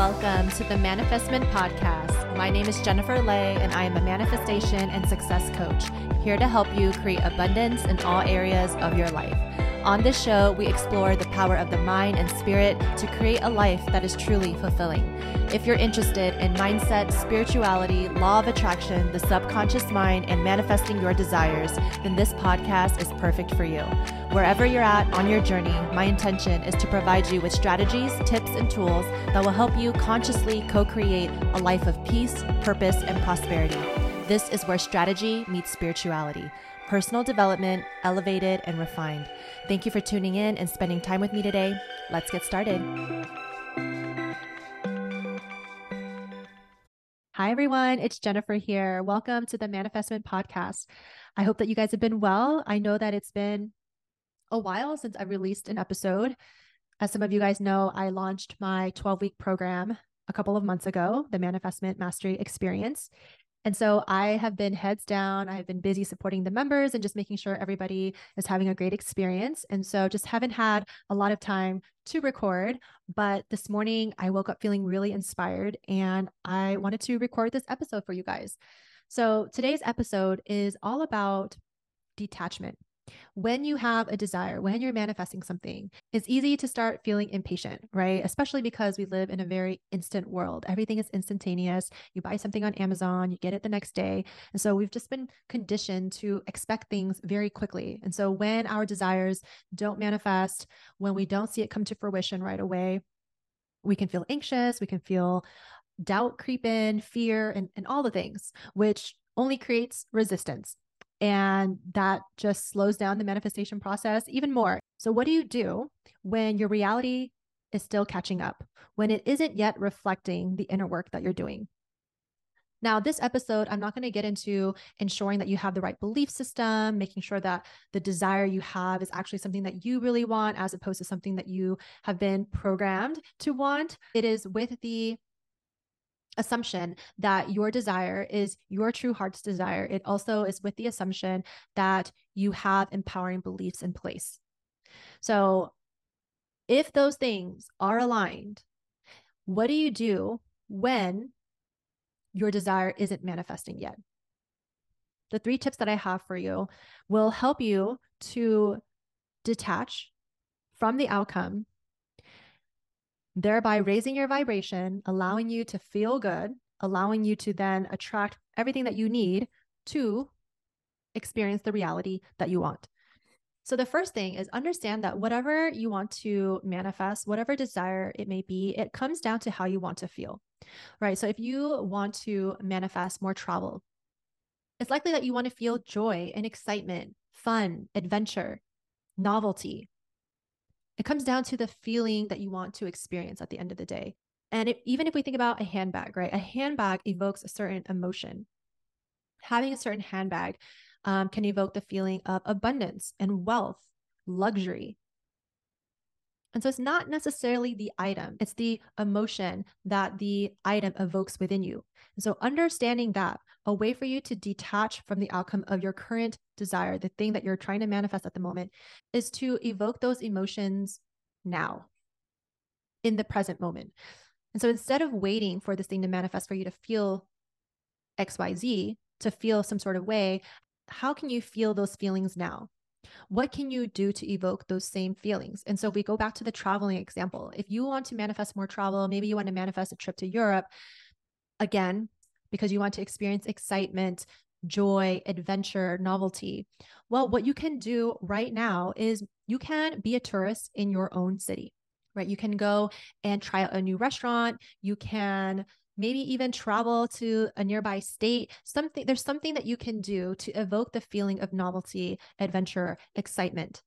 welcome to the Manifesment Podcast. My name is Jennifer Lay, and I am a manifestation and success coach here to help you create abundance in all areas of your life. On this show, we explore the power of the mind and spirit to create a life that is truly fulfilling. If you're interested in mindset, spirituality, law of attraction, the subconscious mind, and manifesting your desires, then this podcast is perfect for you. Wherever you're at on your journey, my intention is to provide you with strategies, tips, and tools that will help you consciously co create a life of peace, purpose, and prosperity. This is where strategy meets spirituality personal development, elevated and refined. Thank you for tuning in and spending time with me today. Let's get started. Hi, everyone. It's Jennifer here. Welcome to the Manifesment Podcast. I hope that you guys have been well. I know that it's been a while since I released an episode. As some of you guys know, I launched my 12 week program a couple of months ago, the Manifesment Mastery Experience. And so I have been heads down. I've been busy supporting the members and just making sure everybody is having a great experience. And so just haven't had a lot of time to record. But this morning I woke up feeling really inspired and I wanted to record this episode for you guys. So today's episode is all about detachment. When you have a desire, when you're manifesting something, it's easy to start feeling impatient, right? Especially because we live in a very instant world. Everything is instantaneous. You buy something on Amazon, you get it the next day. And so we've just been conditioned to expect things very quickly. And so when our desires don't manifest, when we don't see it come to fruition right away, we can feel anxious, we can feel doubt creep in, fear, and, and all the things, which only creates resistance. And that just slows down the manifestation process even more. So, what do you do when your reality is still catching up, when it isn't yet reflecting the inner work that you're doing? Now, this episode, I'm not going to get into ensuring that you have the right belief system, making sure that the desire you have is actually something that you really want, as opposed to something that you have been programmed to want. It is with the assumption that your desire is your true heart's desire. It also is with the assumption that you have empowering beliefs in place. So, if those things are aligned, what do you do when your desire isn't manifesting yet? The three tips that I have for you will help you to detach from the outcome thereby raising your vibration, allowing you to feel good, allowing you to then attract everything that you need to experience the reality that you want. So, the first thing is understand that whatever you want to manifest, whatever desire it may be, it comes down to how you want to feel, right? So, if you want to manifest more travel, it's likely that you want to feel joy and excitement, fun, adventure, novelty, it comes down to the feeling that you want to experience at the end of the day. And it, even if we think about a handbag, right? A handbag evokes a certain emotion. Having a certain handbag um, can evoke the feeling of abundance and wealth, luxury. And so it's not necessarily the item, it's the emotion that the item evokes within you. And so understanding that a way for you to detach from the outcome of your current desire, the thing that you're trying to manifest at the moment, is to evoke those emotions now in the present moment. And so instead of waiting for this thing to manifest for you to feel XYZ, to feel some sort of way, how can you feel those feelings now? What can you do to evoke those same feelings? And so if we go back to the traveling example, if you want to manifest more travel, maybe you want to manifest a trip to Europe, again, because you want to experience excitement, joy, adventure, novelty. Well, what you can do right now is you can be a tourist in your own city, right? You can go and try out a new restaurant. You can maybe even travel to a nearby state something there's something that you can do to evoke the feeling of novelty adventure excitement.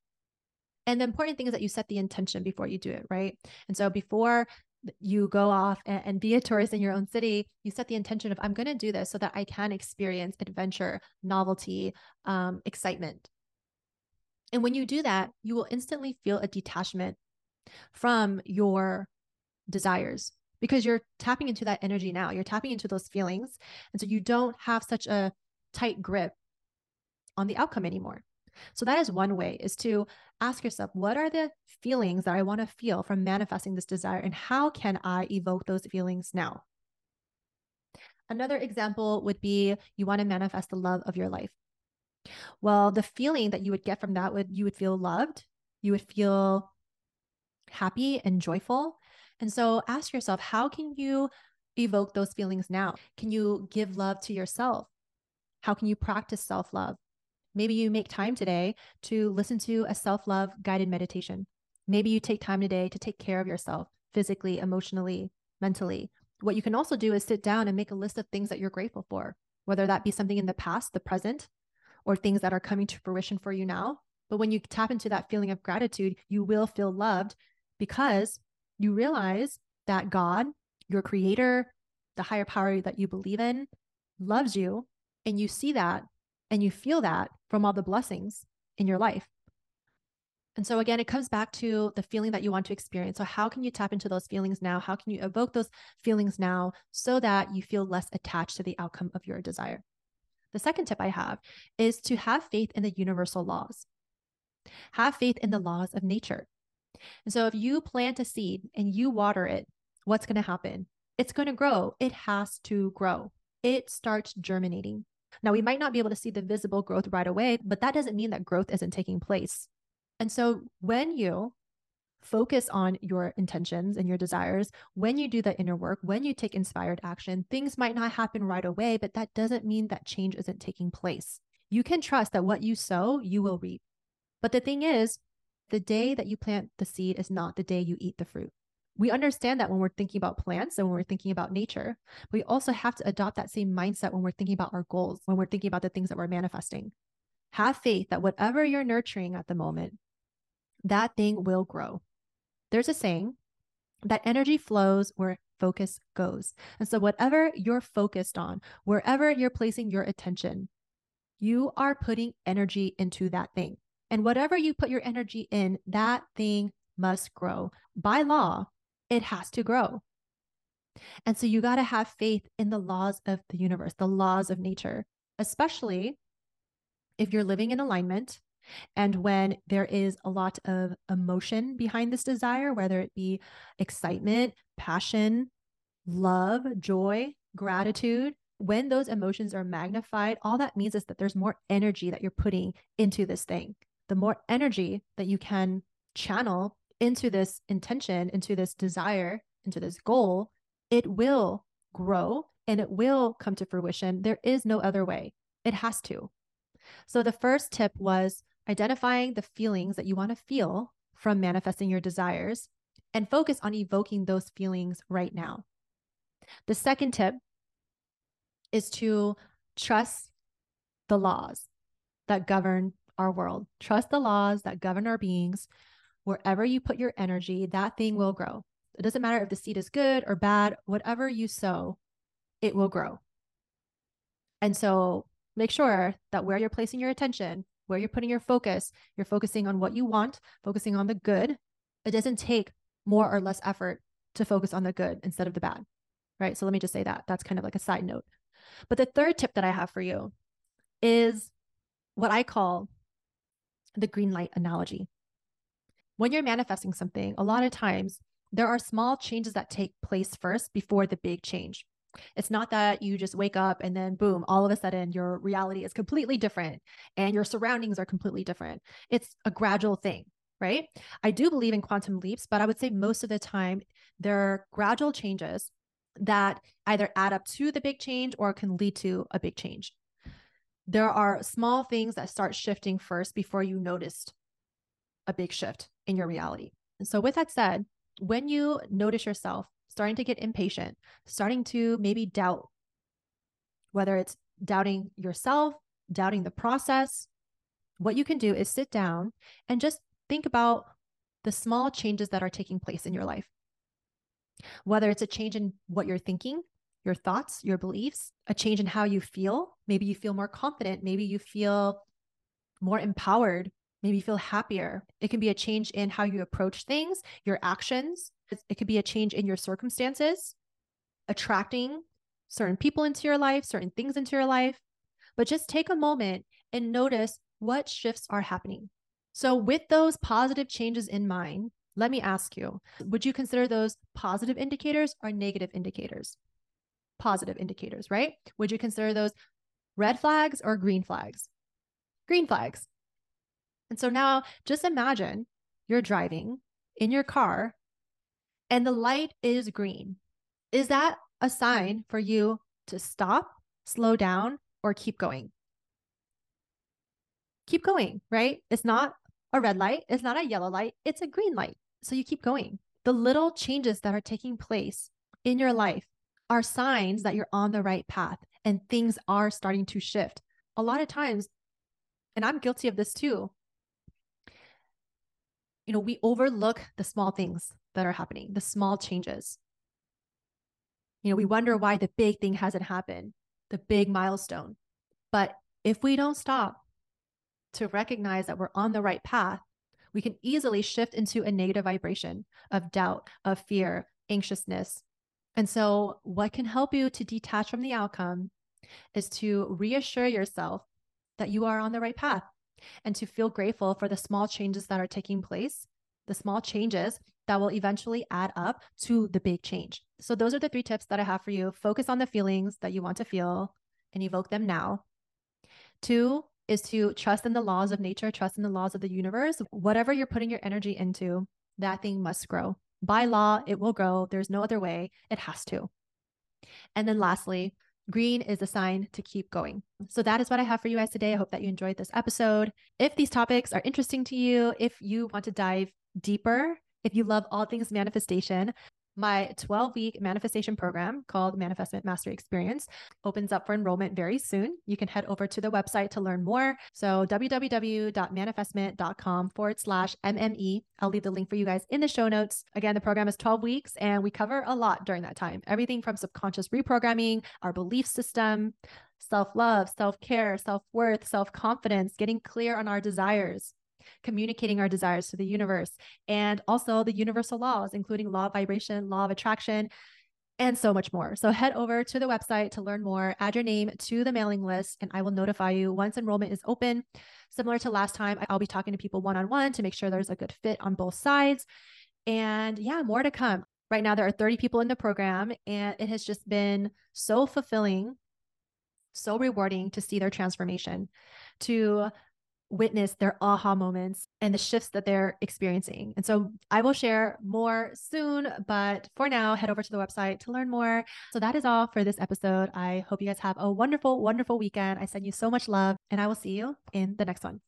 And the important thing is that you set the intention before you do it right? And so before you go off and, and, be a tourist in your own city, you set the intention of, I'm going to do this so that I can experience adventure, novelty, um, excitement. And when you do that, you will instantly feel a detachment from your desires because you're tapping into that energy now. You're tapping into those feelings. And so you don't have such a tight grip on the outcome anymore. So that is one way is to ask yourself, what are the feelings that I want to feel from manifesting this desire and how can I evoke those feelings now? Another example would be you want to manifest the love of your life. Well, the feeling that you would get from that would you would feel loved, you would feel happy and joyful. And so ask yourself, how can you evoke those feelings now? Can you give love to yourself? How can you practice self-love? Maybe you make time today to listen to a self-love guided meditation. Maybe you take time today to take care of yourself physically, emotionally, mentally. What you can also do is sit down and make a list of things that you're grateful for, whether that be something in the past, the present, or things that are coming to fruition for you now. But when you tap into that feeling of gratitude, you will feel loved because you realize that God, your creator, the higher power that you believe in, loves you. And you see that and you feel that from all the blessings in your life. And so again, it comes back to the feeling that you want to experience. So how can you tap into those feelings now? How can you evoke those feelings now so that you feel less attached to the outcome of your desire? The second tip I have is to have faith in the universal laws. Have faith in the laws of nature. And so if you plant a seed and you water it, what's going to happen? It's going to grow. It has to grow. It starts germinating. Now, we might not be able to see the visible growth right away, but that doesn't mean that growth isn't taking place. And so when you focus on your intentions and your desires, when you do the inner work, when you take inspired action, things might not happen right away, but that doesn't mean that change isn't taking place. You can trust that what you sow, you will reap. But the thing is, the day that you plant the seed is not the day you eat the fruit. We understand that when we're thinking about plants and when we're thinking about nature. We also have to adopt that same mindset when we're thinking about our goals, when we're thinking about the things that we're manifesting. Have faith that whatever you're nurturing at the moment, that thing will grow. There's a saying that energy flows where focus goes. And so, whatever you're focused on, wherever you're placing your attention, you are putting energy into that thing. And whatever you put your energy in, that thing must grow. By law, it has to grow. And so, you got to have faith in the laws of the universe, the laws of nature, especially if you're living in alignment and when there is a lot of emotion behind this desire, whether it be excitement, passion, love, joy, gratitude, when those emotions are magnified, all that means is that there's more energy that you're putting into this thing. The more energy that you can channel into this intention, into this desire, into this goal, it will grow and it will come to fruition. There is no other way. It has to. So the first tip was identifying the feelings that you want to feel from manifesting your desires and focus on evoking those feelings right now. The second tip is to trust the laws that govern our world. Trust the laws that govern our beings. Wherever you put your energy, that thing will grow. It doesn't matter if the seed is good or bad, whatever you sow, it will grow. And so make sure that where you're placing your attention, where you're putting your focus, you're focusing on what you want, focusing on the good. It doesn't take more or less effort to focus on the good instead of the bad. Right. So let me just say that. That's kind of like a side note. But the third tip that I have for you is what I call the green light analogy. When you're manifesting something, a lot of times there are small changes that take place first before the big change. It's not that you just wake up and then boom, all of a sudden your reality is completely different and your surroundings are completely different. It's a gradual thing, right? I do believe in quantum leaps, but I would say most of the time there are gradual changes that either add up to the big change or can lead to a big change. There are small things that start shifting first before you noticed a big shift in your reality. And so, with that said, when you notice yourself starting to get impatient, starting to maybe doubt, whether it's doubting yourself, doubting the process, what you can do is sit down and just think about the small changes that are taking place in your life. Whether it's a change in what you're thinking, your thoughts, your beliefs, a change in how you feel. Maybe you feel more confident. Maybe you feel more empowered. Maybe you feel happier. It can be a change in how you approach things, your actions, it could be a change in your circumstances, attracting certain people into your life, certain things into your life. But just take a moment and notice what shifts are happening. So, with those positive changes in mind, let me ask you would you consider those positive indicators or negative indicators? Positive indicators, right? Would you consider those red flags or green flags? Green flags. And so now just imagine you're driving in your car and the light is green. Is that a sign for you to stop, slow down, or keep going? Keep going, right? It's not a red light, it's not a yellow light, it's a green light. So you keep going. The little changes that are taking place in your life are signs that you're on the right path and things are starting to shift. A lot of times, and I'm guilty of this too, you know, we overlook the small things that are happening, the small changes. You know, we wonder why the big thing hasn't happened, the big milestone. But if we don't stop to recognize that we're on the right path, we can easily shift into a negative vibration of doubt, of fear, anxiousness. And so, what can help you to detach from the outcome is to reassure yourself that you are on the right path and to feel grateful for the small changes that are taking place, the small changes that will eventually add up to the big change. So, those are the three tips that I have for you. Focus on the feelings that you want to feel and evoke them now. Two, is to trust in the laws of nature, trust in the laws of the universe. Whatever you're putting your energy into, that thing must grow. By law, it will grow. There's no other way. It has to. And then lastly, green is a sign to keep going. So that is what I have for you guys today. I hope that you enjoyed this episode. If these topics are interesting to you, if you want to dive deeper, if you love all things manifestation, my 12 week manifestation program called Manifesment Mastery Experience opens up for enrollment very soon. You can head over to the website to learn more. So, www.manifesment.com forward slash MME. I'll leave the link for you guys in the show notes. Again, the program is 12 weeks and we cover a lot during that time everything from subconscious reprogramming, our belief system, self love, self care, self worth, self confidence, getting clear on our desires communicating our desires to the universe, and also the universal laws, including law of vibration, law of attraction, and so much more. So head over to the website to learn more, add your name to the mailing list, and I will notify you once enrollment is open. Similar to last time, I'll be talking to people one on one to make sure there's a good fit on both sides. And yeah, more to come. Right now, there are 30 people in the program, and it has just been so fulfilling, so rewarding to see their transformation, to witness their aha moments and the shifts that they're experiencing. And so I will share more soon, but for now, head over to the website to learn more. So that is all for this episode. I hope you guys have a wonderful, wonderful weekend. I send you so much love, and I will see you in the next one.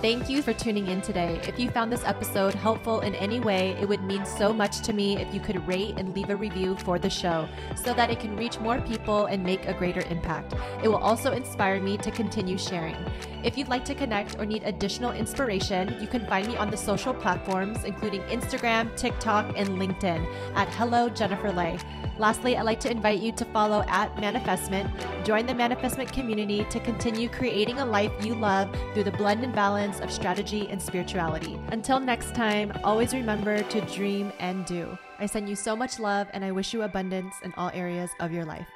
Thank you for tuning in today. If you found this episode helpful in any way, it would mean so much to me if you could rate and leave a review for the show so that it can reach more people and make a greater impact. It will also inspire me to continue sharing. If you'd like to connect or need additional inspiration, you can find me on the social platforms, including Instagram, TikTok, and LinkedIn at Hello Jennifer Lay. Lastly, I'd like to invite you to follow at Manifesment. Join the Manifesment community to continue creating a life you love through the blend and balance of strategy and spirituality. Until next time, always remember to dream and do. I send you so much love and I wish you abundance in all areas of your life.